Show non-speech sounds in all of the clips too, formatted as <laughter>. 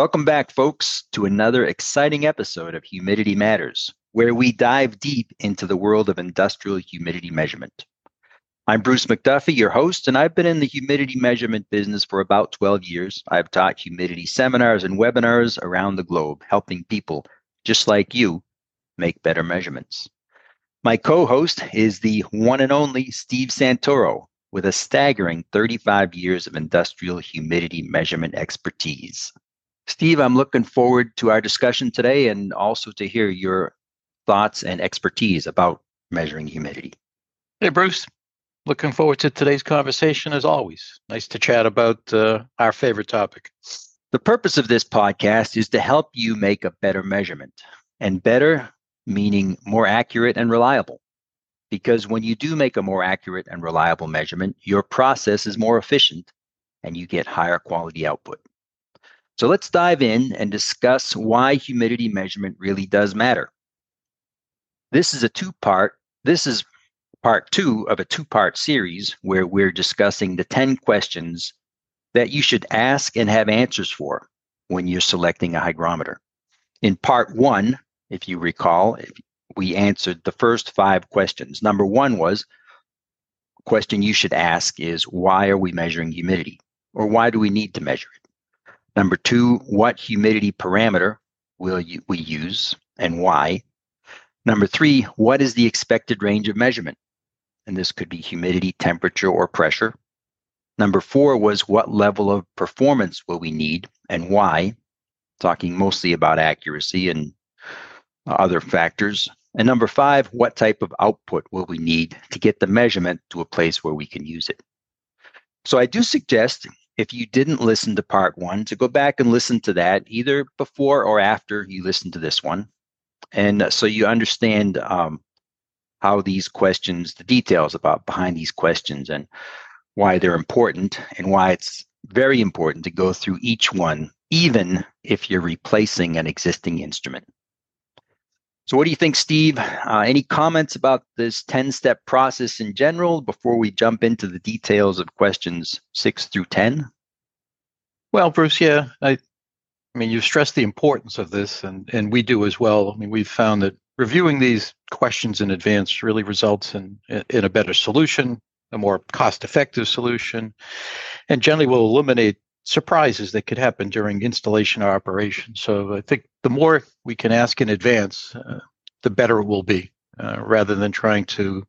Welcome back, folks, to another exciting episode of Humidity Matters, where we dive deep into the world of industrial humidity measurement. I'm Bruce McDuffee, your host, and I've been in the humidity measurement business for about 12 years. I've taught humidity seminars and webinars around the globe, helping people just like you make better measurements. My co host is the one and only Steve Santoro, with a staggering 35 years of industrial humidity measurement expertise. Steve, I'm looking forward to our discussion today and also to hear your thoughts and expertise about measuring humidity. Hey, Bruce. Looking forward to today's conversation as always. Nice to chat about uh, our favorite topic. The purpose of this podcast is to help you make a better measurement, and better meaning more accurate and reliable. Because when you do make a more accurate and reliable measurement, your process is more efficient and you get higher quality output. So let's dive in and discuss why humidity measurement really does matter. This is a two part, this is part two of a two part series where we're discussing the 10 questions that you should ask and have answers for when you're selecting a hygrometer. In part one, if you recall, we answered the first five questions. Number one was question you should ask is why are we measuring humidity or why do we need to measure it? Number two, what humidity parameter will you, we use and why? Number three, what is the expected range of measurement? And this could be humidity, temperature, or pressure. Number four was what level of performance will we need and why? Talking mostly about accuracy and other factors. And number five, what type of output will we need to get the measurement to a place where we can use it? So I do suggest if you didn't listen to part one, to go back and listen to that either before or after you listen to this one. And so you understand um, how these questions, the details about behind these questions and why they're important and why it's very important to go through each one, even if you're replacing an existing instrument. So, what do you think, Steve? Uh, any comments about this 10 step process in general before we jump into the details of questions six through 10? Well, Bruce, yeah, I, I mean, you've stressed the importance of this, and, and we do as well. I mean, we've found that reviewing these questions in advance really results in, in a better solution, a more cost effective solution, and generally will eliminate surprises that could happen during installation or operation. So I think the more we can ask in advance, uh, the better it will be, uh, rather than trying to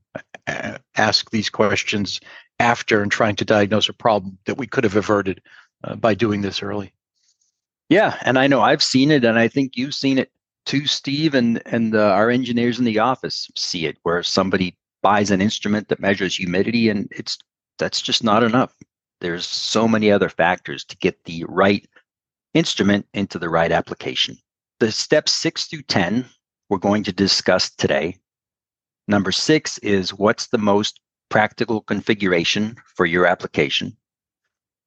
uh, ask these questions after and trying to diagnose a problem that we could have averted uh, by doing this early. Yeah, and I know I've seen it, and I think you've seen it too, Steve, and and our engineers in the office see it, where somebody buys an instrument that measures humidity, and it's that's just not enough. There's so many other factors to get the right instrument into the right application. The steps six through 10 we're going to discuss today. Number six is what's the most practical configuration for your application.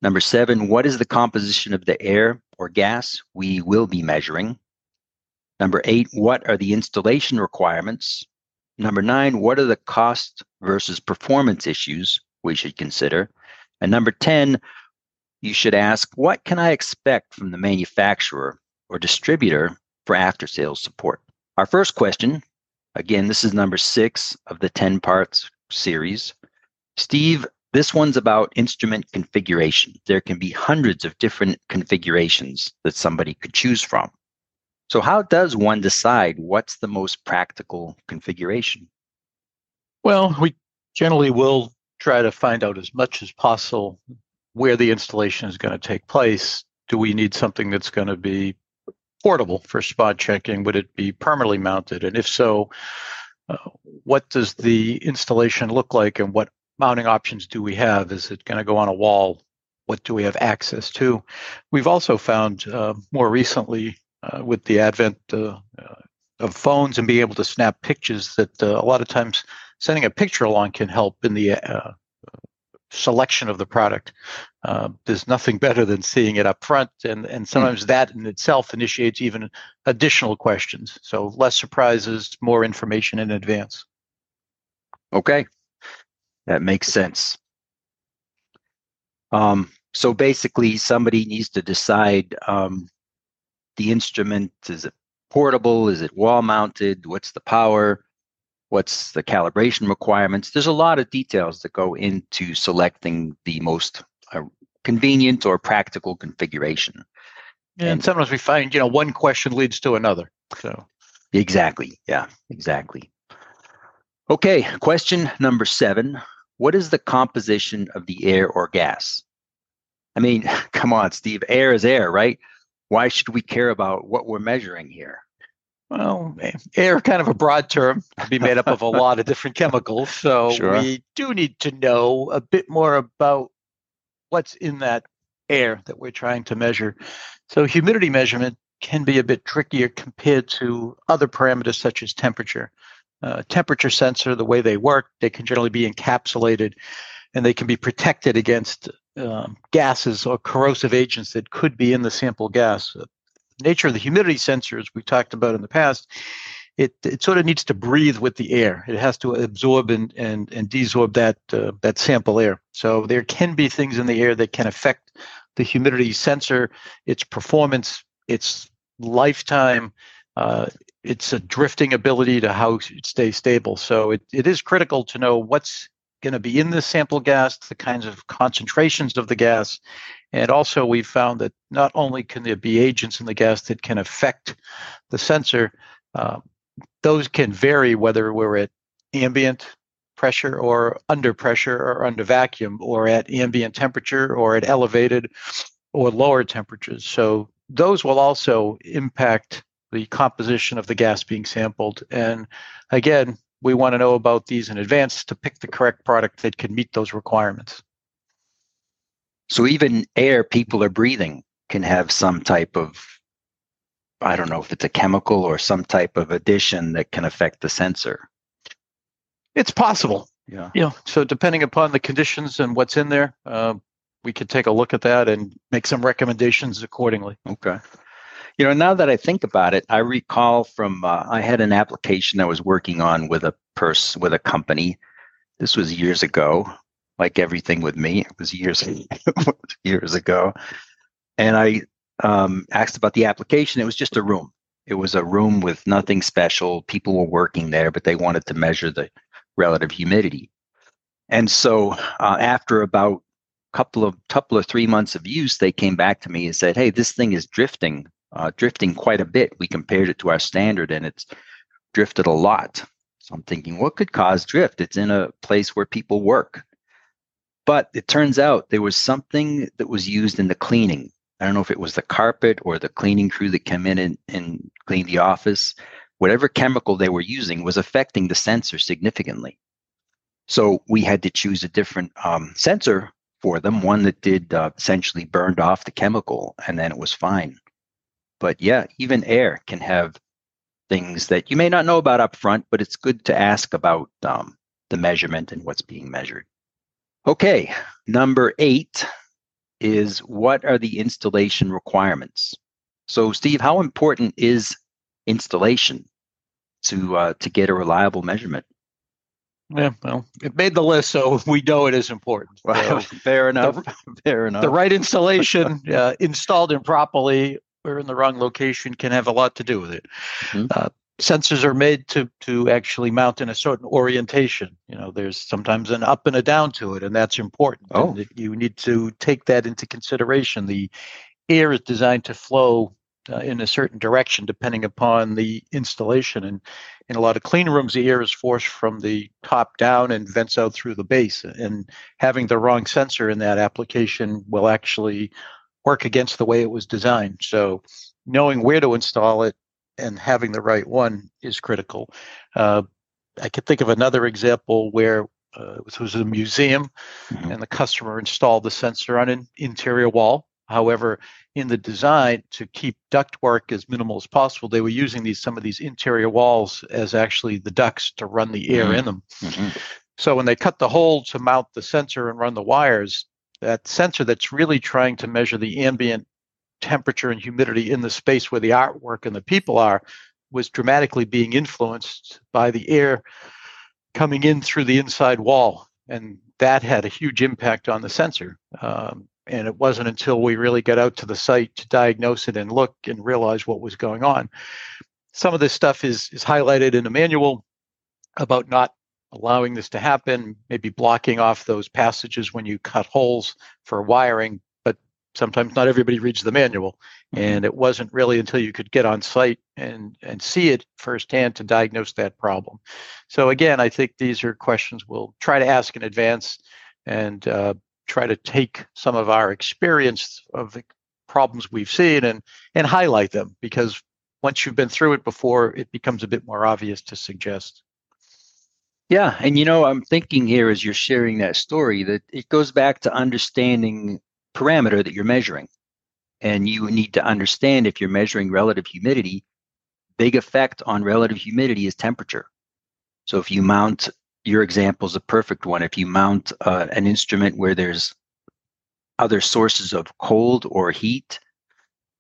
Number seven, what is the composition of the air or gas we will be measuring? Number eight, what are the installation requirements? Number nine, what are the cost versus performance issues we should consider? And number 10, you should ask, what can I expect from the manufacturer or distributor for after sales support? Our first question, again, this is number six of the 10 parts series. Steve, this one's about instrument configuration. There can be hundreds of different configurations that somebody could choose from. So, how does one decide what's the most practical configuration? Well, we generally will try to find out as much as possible where the installation is going to take place. Do we need something that's going to be portable for spot checking? Would it be permanently mounted? And if so, uh, what does the installation look like and what mounting options do we have? Is it going to go on a wall? What do we have access to? We've also found uh, more recently uh, with the advent uh, uh, of phones and being able to snap pictures that uh, a lot of times sending a picture along can help in the uh, selection of the product. Uh, there's nothing better than seeing it up front, and and hmm. sometimes mm. that in itself initiates even additional questions. So less surprises, more information in advance. Okay, that makes sense. Um, so basically, somebody needs to decide um, the instrument? Is it portable? Is it wall mounted? What's the power? What's the calibration requirements? There's a lot of details that go into selecting the most uh, convenient or practical configuration. And, and sometimes we find, you know, one question leads to another. So exactly. Yeah, exactly. Okay, question number seven. What is the composition of the air or gas? I mean, <laughs> come on, Steve, air is air, right? Why should we care about what we're measuring here? Well, air kind of a broad term to be made up of a <laughs> lot of different chemicals. So sure. we do need to know a bit more about what's in that air that we're trying to measure. So humidity measurement can be a bit trickier compared to other parameters such as temperature. Uh, temperature sensor, the way they work, they can generally be encapsulated and they can be protected against um, gases or corrosive agents that could be in the sample gas. Nature of the humidity sensors we talked about in the past, it, it sort of needs to breathe with the air. It has to absorb and, and, and desorb that, uh, that sample air. So there can be things in the air that can affect the humidity sensor, its performance, its lifetime, uh, it's a drifting ability to how it stays stable. So it, it is critical to know what's going to be in the sample gas, the kinds of concentrations of the gas. And also, we've found that not only can there be agents in the gas that can affect the sensor, uh, those can vary whether we're at ambient pressure or under pressure or under vacuum or at ambient temperature or at elevated or lower temperatures. So those will also impact the composition of the gas being sampled. And again, we want to know about these in advance to pick the correct product that can meet those requirements. So even air people are breathing can have some type of I don't know if it's a chemical or some type of addition that can affect the sensor. It's possible. Yeah. Yeah. So depending upon the conditions and what's in there, uh, we could take a look at that and make some recommendations accordingly. Okay. You know, now that I think about it, I recall from uh, I had an application I was working on with a person with a company. This was years ago, like everything with me. It was years <laughs> years ago, and I um, asked about the application. It was just a room. It was a room with nothing special. People were working there, but they wanted to measure the relative humidity. And so, uh, after about couple of couple of three months of use, they came back to me and said, "Hey, this thing is drifting uh, drifting quite a bit. We compared it to our standard and it's drifted a lot. So I'm thinking, what could cause drift? It's in a place where people work. But it turns out there was something that was used in the cleaning. I don't know if it was the carpet or the cleaning crew that came in and, and cleaned the office. Whatever chemical they were using was affecting the sensor significantly. So we had to choose a different um, sensor for them, one that did uh, essentially burned off the chemical, and then it was fine. But yeah, even air can have things that you may not know about up front, but it's good to ask about um, the measurement and what's being measured. Okay, number eight is what are the installation requirements? So, Steve, how important is installation to uh, to get a reliable measurement? Yeah, well, it made the list, so <laughs> we know it is important. Well, so fair enough. The, <laughs> fair enough. The right installation, uh, installed improperly, or in the wrong location can have a lot to do with it. Mm-hmm. Uh, sensors are made to to actually mount in a certain orientation. You know, there's sometimes an up and a down to it, and that's important. Oh. And you need to take that into consideration. The air is designed to flow uh, in a certain direction depending upon the installation. And in a lot of clean rooms, the air is forced from the top down and vents out through the base. And having the wrong sensor in that application will actually work against the way it was designed. So knowing where to install it and having the right one is critical. Uh, I could think of another example where uh, it was a museum mm-hmm. and the customer installed the sensor on an interior wall. However, in the design to keep ductwork as minimal as possible, they were using these some of these interior walls as actually the ducts to run the air mm-hmm. in them. Mm-hmm. So when they cut the hole to mount the sensor and run the wires, that sensor that's really trying to measure the ambient temperature and humidity in the space where the artwork and the people are was dramatically being influenced by the air coming in through the inside wall and that had a huge impact on the sensor um, And it wasn't until we really got out to the site to diagnose it and look and realize what was going on. Some of this stuff is, is highlighted in the manual about not allowing this to happen, maybe blocking off those passages when you cut holes for wiring. Sometimes not everybody reads the manual. And it wasn't really until you could get on site and, and see it firsthand to diagnose that problem. So, again, I think these are questions we'll try to ask in advance and uh, try to take some of our experience of the problems we've seen and, and highlight them because once you've been through it before, it becomes a bit more obvious to suggest. Yeah, and you know, I'm thinking here as you're sharing that story that it goes back to understanding parameter that you're measuring. And you need to understand if you're measuring relative humidity, big effect on relative humidity is temperature. So if you mount your example is a perfect one. If you mount uh, an instrument where there's other sources of cold or heat,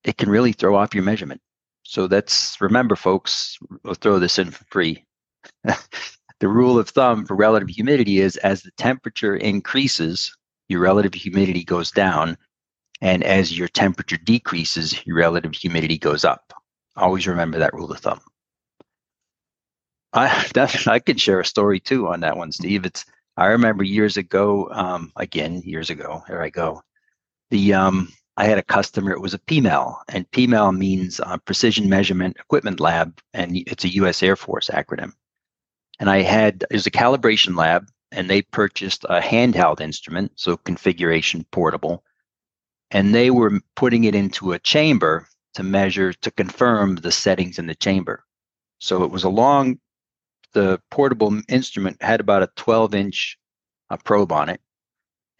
it can really throw off your measurement. So that's remember, folks. We'll throw this in for free. <laughs> the rule of thumb for relative humidity is as the temperature increases, your relative humidity goes down. And as your temperature decreases, your relative humidity goes up. Always remember that rule of thumb. I <laughs> definitely I could share a story too on that one, Steve. It's I remember years ago, um, again years ago. Here I go. The um, I had a customer. It was a PMEL, and PMEL means uh, Precision Measurement Equipment Lab, and it's a U.S. Air Force acronym. And I had it was a calibration lab, and they purchased a handheld instrument, so configuration portable, and they were putting it into a chamber to measure to confirm the settings in the chamber. So it was a long. The portable instrument had about a 12 inch uh, probe on it,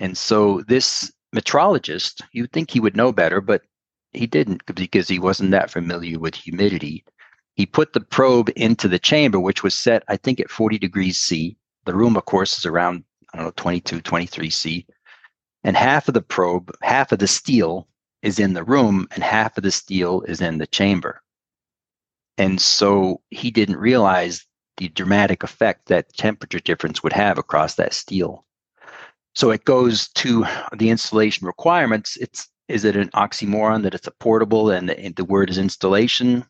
and so this metrologist, you'd think he would know better, but he didn't because he wasn't that familiar with humidity. He put the probe into the chamber, which was set, I think, at 40 degrees C. The room, of course, is around, I don't know, 22, 23 C. And half of the probe, half of the steel is in the room, and half of the steel is in the chamber. And so he didn't realize the dramatic effect that temperature difference would have across that steel. So it goes to the installation requirements. It's is it an oxymoron that it's a portable and the, and the word is installation?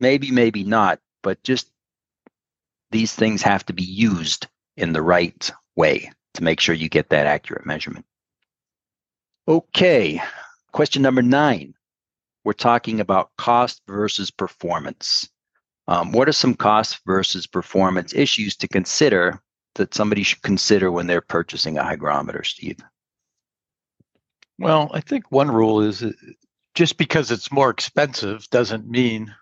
Maybe, maybe not, but just these things have to be used in the right way to make sure you get that accurate measurement. Okay, question number nine. We're talking about cost versus performance. Um, what are some cost versus performance issues to consider that somebody should consider when they're purchasing a hygrometer, Steve? Well, I think one rule is uh, just because it's more expensive doesn't mean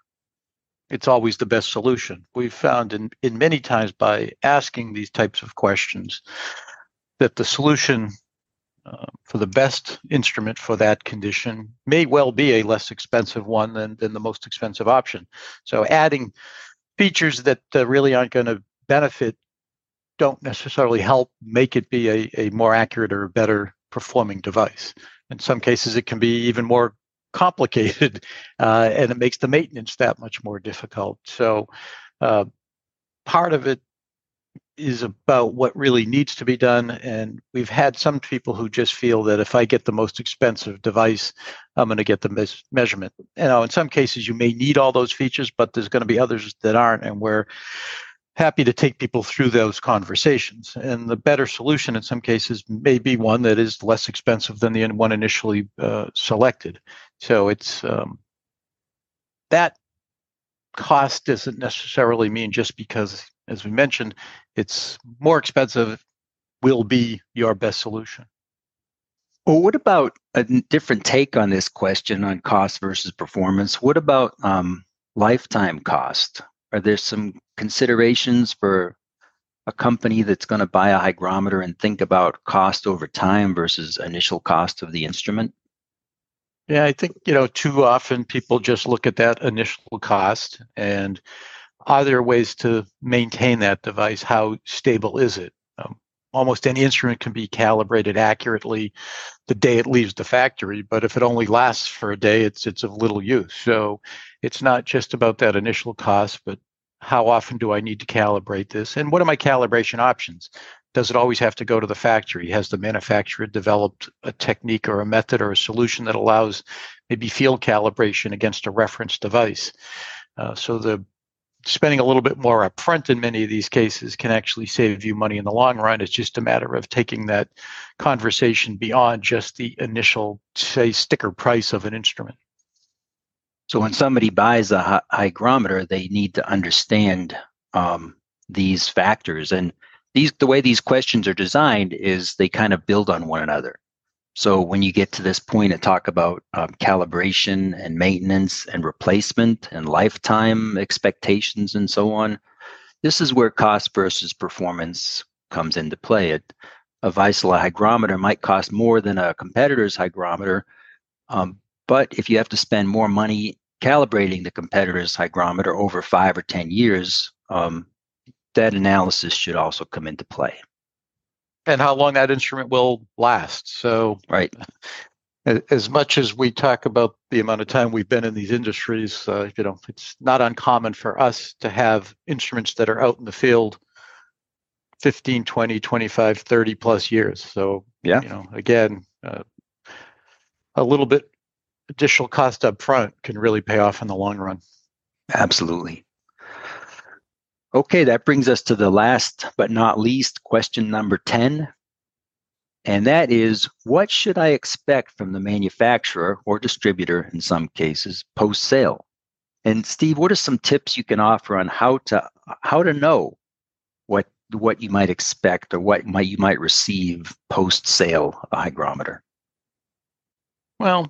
it's always the best solution. We've found in, in many times by asking these types of questions that the solution uh, for the best instrument for that condition may well be a less expensive one than, than the most expensive option. So adding features that uh, really aren't going to benefit don't necessarily help make it be a, a more accurate or better performing device. In some cases, it can be even more complicated <laughs> uh, and it makes the maintenance that much more difficult. So, uh, part of it is about what really needs to be done. And we've had some people who just feel that if I get the most expensive device, I'm going to get the mes- measurement. You know, in some cases, you may need all those features, but there's going to be others that aren't. And we're happy to take people through those conversations. And the better solution in some cases may be one that is less expensive than the one initially uh, selected. So it's um, that cost doesn't necessarily mean just because, as we mentioned, it's more expensive will be your best solution. Well, what about a different take on this question on cost versus performance? What about um, lifetime cost? Are there some considerations for a company that's going to buy a hygrometer and think about cost over time versus initial cost of the instrument? Yeah, I think, you know, too often people just look at that initial cost and are there ways to maintain that device? How stable is it? Um, almost any instrument can be calibrated accurately the day it leaves the factory, but if it only lasts for a day, it's it's of little use. So it's not just about that initial cost, but how often do I need to calibrate this? And what are my calibration options? Does it always have to go to the factory? Has the manufacturer developed a technique or a method or a solution that allows maybe field calibration against a reference device? Uh, so the spending a little bit more upfront in many of these cases can actually save you money in the long run. It's just a matter of taking that conversation beyond just the initial, say, sticker price of an instrument. So when somebody buys a hygrometer, they need to understand um, these factors, and these the way these questions are designed is they kind of build on one another. So when you get to this point and talk about um, calibration and maintenance and replacement and lifetime expectations and so on, this is where cost versus performance comes into play. A Vaisala hygrometer might cost more than a competitor's hygrometer, um, but if you have to spend more money calibrating the competitor's hygrometer over five or 10 years, um, that analysis should also come into play and how long that instrument will last. So, right. As much as we talk about the amount of time we've been in these industries, uh, you know, it's not uncommon for us to have instruments that are out in the field 15, 20, 25, 30 plus years. So, yeah, you know, again, uh, a little bit additional cost up front can really pay off in the long run. Absolutely. Okay, that brings us to the last but not least question number 10. And that is what should I expect from the manufacturer or distributor in some cases post sale? And Steve, what are some tips you can offer on how to how to know what what you might expect or what might you might receive post sale a hygrometer? Well,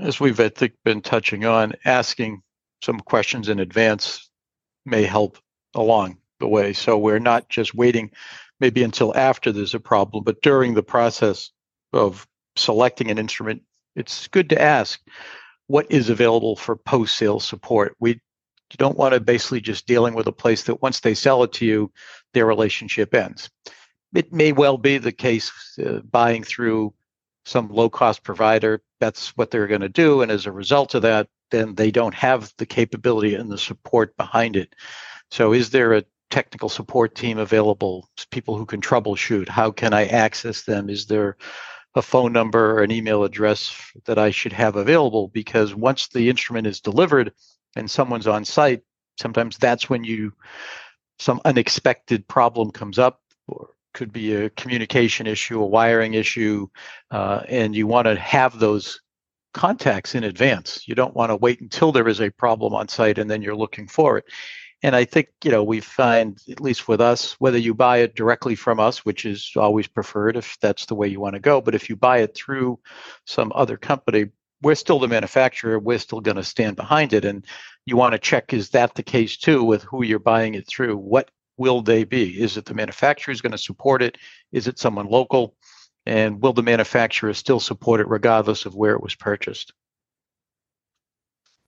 as we've I think been touching on, asking some questions in advance may help along the way. So we're not just waiting maybe until after there's a problem, but during the process of selecting an instrument, it's good to ask what is available for post sale support. We don't want to basically just dealing with a place that once they sell it to you, their relationship ends. It may well be the case uh, buying through some low cost provider. That's what they're going to do. And as a result of that, then they don't have the capability and the support behind it. So, is there a technical support team available? People who can troubleshoot? How can I access them? Is there a phone number or an email address that I should have available? Because once the instrument is delivered and someone's on site, sometimes that's when you some unexpected problem comes up or could be a communication issue, a wiring issue, uh, and you want to have those contacts in advance. You don't want to wait until there is a problem on site and then you're looking for it. And I think, you know, we find, at least with us, whether you buy it directly from us, which is always preferred if that's the way you want to go, but if you buy it through some other company, we're still the manufacturer, we're still going to stand behind it. And you want to check is that the case too with who you're buying it through? What will they be? Is it the manufacturer is going to support it? Is it someone local? And will the manufacturer still support it regardless of where it was purchased?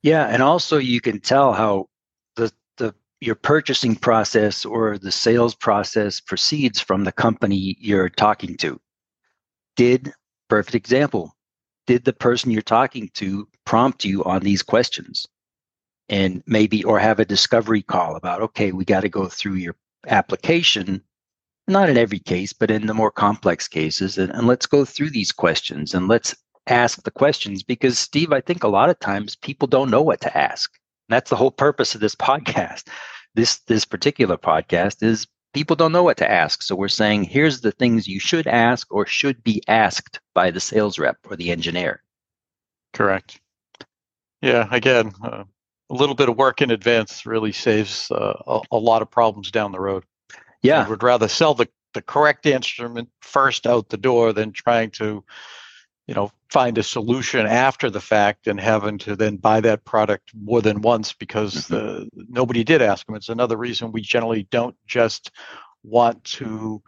Yeah, and also you can tell how the the your purchasing process or the sales process proceeds from the company you're talking to. Did perfect example, did the person you're talking to prompt you on these questions? And maybe or have a discovery call about okay, we got to go through your application not in every case, but in the more complex cases. And, and let's go through these questions and let's ask the questions because, Steve, I think a lot of times people don't know what to ask. And that's the whole purpose of this <laughs> podcast. This this particular podcast is people don't know what to ask. So we're saying here's the things you should ask or should be asked by the sales rep or the engineer. Correct. Yeah. Again, uh, a little bit of work in advance really saves uh, a, a lot of problems down the road. Yeah. I would rather sell the, the correct instrument first out the door than trying to, you know, find a solution after the fact and having to then buy that product more than once because mm-hmm. the, nobody did ask them. It's another reason we generally don't just want to,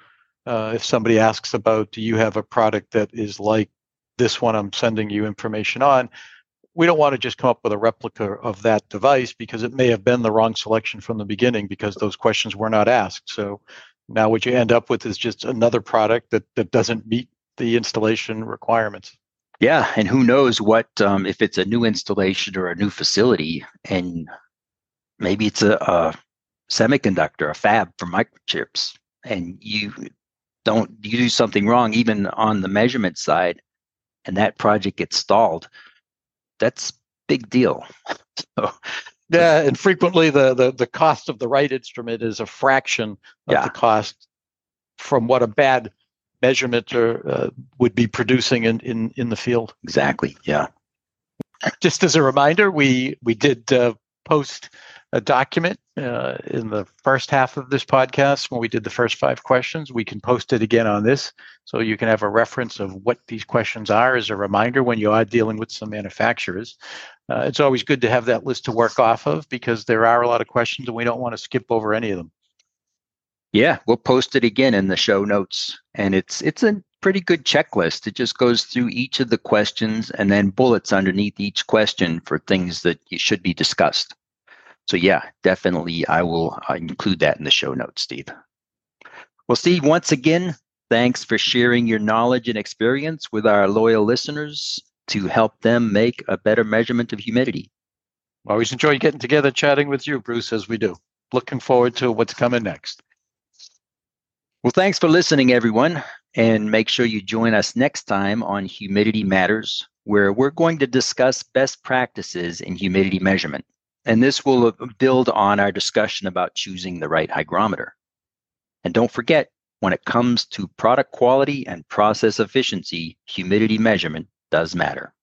uh, if somebody asks about, do you have a product that is like this one I'm sending you information on? We don't want to just come up with a replica of that device because it may have been the wrong selection from the beginning because those questions were not asked. So now what you end up with is just another product that, that doesn't meet the installation requirements. Yeah, and who knows what um, if it's a new installation or a new facility, and maybe it's a, a semiconductor, a fab for microchips. and you don't you do something wrong even on the measurement side and that project gets stalled that's big deal. <laughs> So, yeah and frequently the, the the cost of the right instrument is a fraction of yeah. the cost from what a bad measurement or, uh, would be producing in, in in the field. Exactly yeah. Just as a reminder we we did uh, post a document uh, in the first half of this podcast when we did the first five questions. We can post it again on this so you can have a reference of what these questions are as a reminder when you are dealing with some manufacturers. Uh, it's always good to have that list to work off of because there are a lot of questions and we don't want to skip over any of them. Yeah, we'll post it again in the show notes. And it's it's a pretty good checklist. It just goes through each of the questions and then bullets underneath each question for things that should be discussed. So yeah, definitely I will uh, include that in the show notes, Steve. Well, Steve, once again, thanks for sharing your knowledge and experience with our loyal listeners to help them make a better measurement of humidity. Always enjoy getting together chatting with you, Bruce, as we do. Looking forward to what's coming next. Well, thanks for listening, everyone. And make sure you join us next time on Humidity Matters, where we're going to discuss best practices in humidity measurement. And this will build on our discussion about choosing the right hygrometer. And don't forget, when it comes to product quality and process efficiency, humidity measurement does matter.